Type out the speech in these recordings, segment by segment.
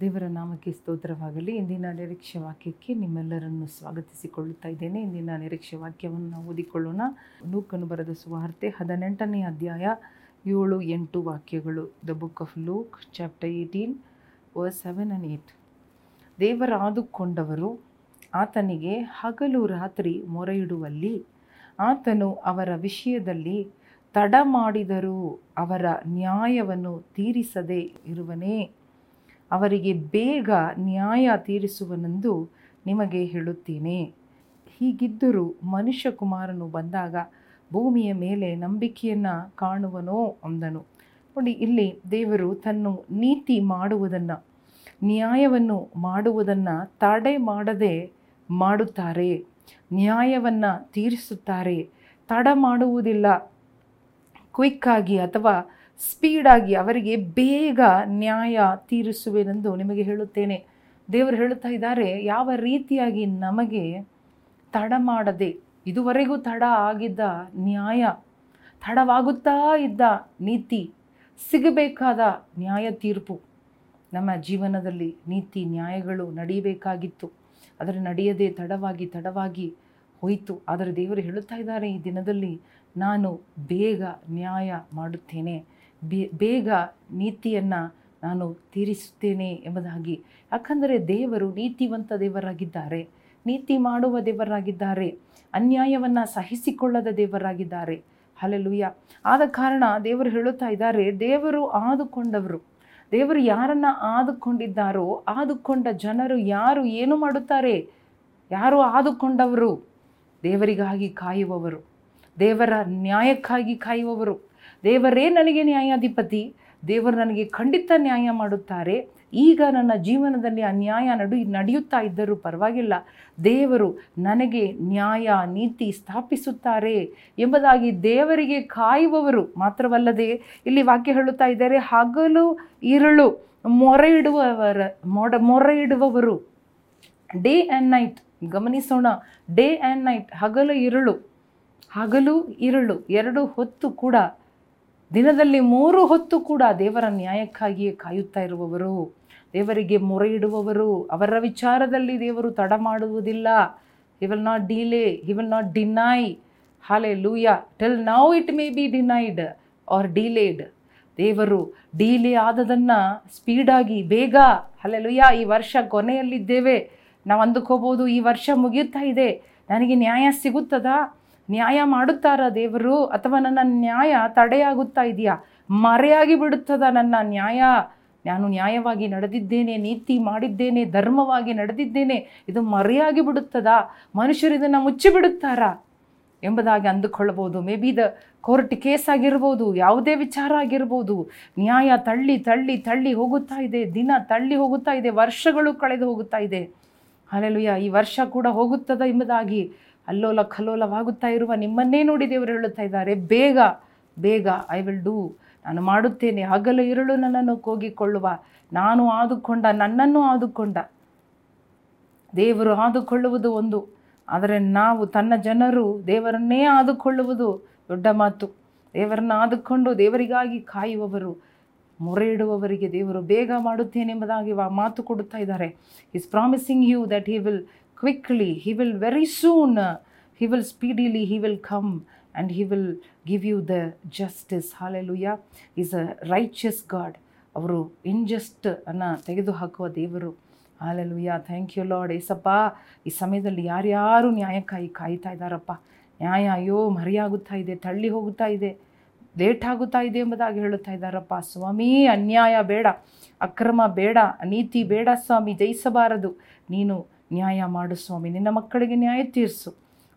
ದೇವರ ನಾಮಕ್ಕೆ ಸ್ತೋತ್ರವಾಗಲಿ. ಇಂದಿನ ನಿರೀಕ್ಷೆ ವಾಕ್ಯಕ್ಕೆ ನಿಮ್ಮೆಲ್ಲರನ್ನು ಸ್ವಾಗತಿಸಿಕೊಳ್ಳುತ್ತಾ ಇದ್ದೇನೆ. ಇಂದಿನ ನಿರೀಕ್ಷೆ ವಾಕ್ಯವನ್ನು ನಾವು ಓದಿಕೊಳ್ಳೋಣ. ಲೂಕನು ಬರೆದ ಸುವಾರ್ತೆ ಹದಿನೆಂಟನೇ ಅಧ್ಯಾಯ ಏಳು ಎಂಟು ವಾಕ್ಯಗಳು. The book of Luke chapter eighteen verse seven and eight ದೇವರ ಆದುಕೊಂಡವರು ಆತನಿಗೆ ಹಗಲು ರಾತ್ರಿ ಮೊರೆಯಿಡುವಲ್ಲಿ ಆತನು ಅವರ ವಿಷಯದಲ್ಲಿ ತಡ ಮಾಡಿದರೂ ಅವರ ನ್ಯಾಯವನ್ನು ತೀರಿಸದೇ ಇರುವನೇ. ಅವರಿಗೆ ಬೇಗ ನ್ಯಾಯ ತೀರಿಸುವನೆಂದು ನಿಮಗೆ ಹೇಳುತ್ತೇನೆ. ಹೀಗಿದ್ದರೂ ಮನುಷ್ಯ ಕುಮಾರನು ಬಂದಾಗ ಭೂಮಿಯ ಮೇಲೆ ನಂಬಿಕೆಯನ್ನು ಕಾಣುವನೋ ಅಂದನು. ನೋಡಿ, ಇಲ್ಲಿ ದೇವರು ತನ್ನ ನೀತಿ ಮಾಡುವುದನ್ನು, ನ್ಯಾಯವನ್ನು ಮಾಡುವುದನ್ನು ತಡೆ ಮಾಡದೆ ಮಾಡುತ್ತಾರೆ. ನ್ಯಾಯವನ್ನು ತೀರಿಸುತ್ತಾರೆ. ತಡ ಮಾಡುವುದಿಲ್ಲ. ಕ್ವಿಕ್ಕಾಗಿ ಅಥವಾ ಸ್ಪೀಡಾಗಿ ಅವರಿಗೆ ಬೇಗ ನ್ಯಾಯ ತೀರಿಸುವೆನೆಂದು ನಿಮಗೆ ಹೇಳುತ್ತೇನೆ. ದೇವರು ಹೇಳುತ್ತಾ ಇದ್ದಾರೆ, ಯಾವ ರೀತಿಯಾಗಿ ನಮಗೆ ತಡ ಮಾಡದೆ, ಇದುವರೆಗೂ ತಡ ಆಗಿದ್ದ ನ್ಯಾಯ, ತಡವಾಗುತ್ತಾ ಇದ್ದ ನೀತಿ, ಸಿಗಬೇಕಾದ ನ್ಯಾಯ ತೀರ್ಪು, ನಮ್ಮ ಜೀವನದಲ್ಲಿ ನೀತಿ ನ್ಯಾಯಗಳು ನಡೆಯಬೇಕಾಗಿತ್ತು. ಆದರೆ ನಡೆಯದೆ ತಡವಾಗಿ ತಡವಾಗಿ ಹೋಯಿತು. ಆದರೆ ದೇವರು ಹೇಳುತ್ತಾ ಇದ್ದಾರೆ, ಈ ದಿನದಲ್ಲಿ ನಾನು ಬೇಗ ನ್ಯಾಯ ಮಾಡುತ್ತೇನೆ. ಬೇಗ ನೀತಿಯನ್ನು ನಾನು ತೀರಿಸುತ್ತೇನೆ ಎಂಬುದಾಗಿ. ಯಾಕಂದರೆ ದೇವರು ನೀತಿವಂತ ದೇವರಾಗಿದ್ದಾರೆ. ನೀತಿ ಮಾಡುವ ದೇವರಾಗಿದ್ದಾರೆ. ಅನ್ಯಾಯವನ್ನು ಸಹಿಸಿಕೊಳ್ಳದ ದೇವರಾಗಿದ್ದಾರೆ. ಹಲಲುಯ್ಯ ಆದ ಕಾರಣ ದೇವರು ಹೇಳುತ್ತಾ ಇದ್ದಾರೆ, ದೇವರು ಆದುಕೊಂಡವರು. ದೇವರು ಯಾರನ್ನು ಆದುಕೊಂಡಿದ್ದಾರೋ, ಆದುಕೊಂಡ ಜನರು ಯಾರು ಏನು ಮಾಡುತ್ತಾರೆ? ಯಾರು ಆದುಕೊಂಡವರು? ದೇವರಿಗಾಗಿ ಕಾಯುವವರು. ದೇವರ ನ್ಯಾಯಕ್ಕಾಗಿ ಕಾಯುವವರು. ದೇವರೇ ನನಗೆ ನ್ಯಾಯಾಧಿಪತಿ, ದೇವರು ನನಗೆ ಖಂಡಿತ ನ್ಯಾಯ ಮಾಡುತ್ತಾರೆ. ಈಗ ನನ್ನ ಜೀವನದಲ್ಲಿ ಅನ್ಯಾಯ ನಡು, ನಡೆಯುತ್ತಾ ಇದ್ದರೂ ಪರವಾಗಿಲ್ಲ. ದೇವರು ನನಗೆ ನ್ಯಾಯ, ನೀತಿ ಸ್ಥಾಪಿಸುತ್ತಾರೆ ಎಂಬುದಾಗಿ ದೇವರಿಗೆ ಕಾಯುವವರು ಮಾತ್ರವಲ್ಲದೆ ಇಲ್ಲಿ ವಾಕ್ಯ ಹೇಳುತ್ತಾ ಇದ್ದಾರೆ, ಹಗಲು ಇರುಳು, ಮೊರೆ ಇಡುವವರ, ಮೊಡ, ಮೊರೆ ಇಡುವವರು. ಡೇ ಆ್ಯಂಡ್ ನೈಟ್, ಗಮನಿಸೋಣ, ಡೇ ಆ್ಯಂಡ್ ನೈಟ್, ಹಗಲು ಇರುಳು ಹಗಲು ಇರುಳು, ಎರಡು ಹೊತ್ತು ಕೂಡ ದಿನದಲ್ಲಿ ಮೂರು ಹೊತ್ತು ಕೂಡ ದೇವರ ನ್ಯಾಯಕ್ಕಾಗಿಯೇ ಕಾಯುತ್ತಾ ಇರುವವರು, ದೇವರಿಗೆ ಮೊರೆ ಇಡುವವರು, ಅವರ ವಿಚಾರದಲ್ಲಿ ದೇವರು ತಡ ಮಾಡುವುದಿಲ್ಲ. He will not delay he will not deny hallelujah till now it may be denied or delayed ದೇವರು ಡೀಲೇ ಆದದನ್ನು ಸ್ಪೀಡಾಗಿ ಬೇಗ ಹಲೆ ಲುಯ್ಯ ಈ ವರ್ಷ ಕೊನೆಯಲ್ಲಿದ್ದೇವೆ. ನಾವು ಅಂದುಕೋಬೋದು ಈ ವರ್ಷ ಮುಗಿಯುತ್ತಾ ಇದೆ. ನನಗೆ ನ್ಯಾಯ ಸಿಗುತ್ತದಾ? ನ್ಯಾಯ ಮಾಡುತ್ತಾರ ದೇವರು? ಅಥವಾ ನನ್ನ ನ್ಯಾಯ ತಡೆಯಾಗುತ್ತಾ ಇದೆಯಾ? ಮರೆಯಾಗಿ ಬಿಡುತ್ತದ ನನ್ನ ನ್ಯಾಯ? ನಾನು ನ್ಯಾಯವಾಗಿ ನಡೆದಿದ್ದೇನೆ, ನೀತಿ ಮಾಡಿದ್ದೇನೆ, ಧರ್ಮವಾಗಿ ನಡೆದಿದ್ದೇನೆ. ಇದು ಮರೆಯಾಗಿ ಬಿಡುತ್ತದಾ? ಮನುಷ್ಯರು ಇದನ್ನು ಮುಚ್ಚಿಬಿಡುತ್ತಾರಾ? ಎಂಬುದಾಗಿ ಅಂದುಕೊಳ್ಳಬಹುದು. May be the court case ಆಗಿರ್ಬೋದು, ಯಾವುದೇ ವಿಚಾರ ಆಗಿರ್ಬೋದು. ನ್ಯಾಯ ತಳ್ಳಿ ತಳ್ಳಿ ತಳ್ಳಿ ಹೋಗುತ್ತಾ ಇದೆ. ದಿನ ತಳ್ಳಿ ಹೋಗುತ್ತಾ ಇದೆ. ವರ್ಷಗಳು ಕಳೆದು ಹೋಗುತ್ತಾ ಇದೆ. ಅಲ್ಲೆಲುಯ್ಯ ಈ ವರ್ಷ ಕೂಡ ಹೋಗುತ್ತದೆ ಎಂಬುದಾಗಿ ಅಲ್ಲೋಲ ಕಲ್ಲೋಲವಾಗುತ್ತಾ ಇರುವ ನಿಮ್ಮನ್ನೇ ನೋಡಿ ದೇವರು ಹೇಳುತ್ತಾ ಇದ್ದಾರೆ, ಬೇಗ ಬೇಗ ಐ ವಿಲ್ ಡೂ ನಾನು ಮಾಡುತ್ತೇನೆ, ಹಗಲು ಇರುಳು ನನ್ನನ್ನು ಕೋಗಿಕೊಳ್ಳುವ. ನಾನು ಆದುಕೊಂಡ, ನನ್ನನ್ನು ಆದುಕೊಂಡ. ದೇವರು ಆದುಕೊಳ್ಳುವುದು ಒಂದು. ಆದರೆ ನಾವು, ತನ್ನ ಜನರು, ದೇವರನ್ನೇ ಆದುಕೊಳ್ಳುವುದು ದೊಡ್ಡ ಮಾತು. ದೇವರನ್ನ ಆದುಕೊಂಡು ದೇವರಿಗಾಗಿ ಕಾಯುವವರು ಮೊರೆ ಇಡುವವರಿಗೆ ದೇವರು ಬೇಗ ಮಾಡುತ್ತೇನೆ ಎಂಬುದಾಗಿ ಮಾತು ಕೊಡುತ್ತಾ ಇದ್ದಾರೆ. He's promising you that he will quickly he will very soon he will speedily he will come and he will give you the justice Hallelujah. He's a righteous God ಅವರು ಇಂಜಸ್ಟ್ ಅನ್ನು ತೆಗೆದುಹಾಕುವ ದೇವರು. Hallelujah thank you Lord Yesappa, ಈ ಸಮಯದಲ್ಲಿ ಯಾರ್ಯಾರು ನ್ಯಾಯಕ್ಕಾಗಿ ಕಾಯ್ತಾ ಇದ್ದಾರಪ್ಪ? ನ್ಯಾಯ ಅಯ್ಯೋ, ಮರೆಯಾಗುತ್ತಾ ಇದೆ, ತಳ್ಳಿ ಹೋಗುತ್ತಾ ಇದೆ, ಲೇಟ್ ಆಗುತ್ತಾ ಇದೆ ಎಂಬುದಾಗಿ ಹೇಳುತ್ತಾ ಇದ್ದಾರಪ್ಪ. ಸ್ವಾಮಿ, ಅನ್ಯಾಯ ಬೇಡ, ಅಕ್ರಮ ಬೇಡ ನೀತಿ ಬೇಡ ಸ್ವಾಮಿ, ಜಯಿಸಬಾರದು. ನೀನು ನ್ಯಾಯ ಮಾಡು ಸ್ವಾಮಿ, ನಿನ್ನ ಮಕ್ಕಳಿಗೆ ನ್ಯಾಯ ತೀರಿಸು.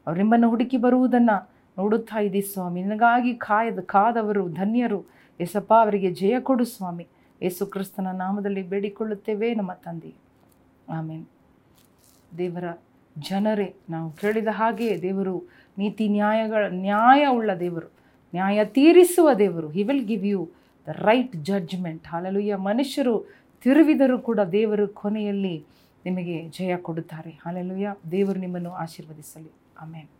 ಅವ್ರು ನಿಮ್ಮನ್ನು ಹುಡುಕಿ ಬರುವುದನ್ನು ನೋಡುತ್ತಾ ಇದ್ದೀ ಸ್ವಾಮಿ. ನಿನಗಾಗಿ ಕಾಯದ, ಕಾದವರು, ಧನ್ಯರು. ಎಸಪ್ಪ ಅವರಿಗೆ ಜಯ ಕೊಡು ಸ್ವಾಮಿ. ಯೇಸು ಕ್ರಿಸ್ತನ ನಾಮದಲ್ಲಿ ಬೇಡಿಕೊಳ್ಳುತ್ತೇವೆ ನಮ್ಮ ತಂದೆ ಆಮೇಲೆ ದೇವರ ಜನರೇ, ನಾವು ಕೇಳಿದ ಹಾಗೆ ದೇವರು ನೀತಿ ನ್ಯಾಯಗಳ, ನ್ಯಾಯ ಉಳ್ಳ ದೇವರು, ನ್ಯಾಯ ತೀರಿಸುವ ದೇವರು. He will give you the right judgment hallelujah ಮನುಷ್ಯರು ತಿರುವಿದರೂ ಕೂಡ ದೇವರು ಕೊನೆಯಲ್ಲಿ ನಿಮಗೆ ಜಯ ಕೊಡುತ್ತಾರೆ. ಹಾಲೆಲುಯ್ಯ ದೇವರು ನಿಮ್ಮನ್ನು ಆಶೀರ್ವದಿಸಲಿ. ಆಮೇಲೆ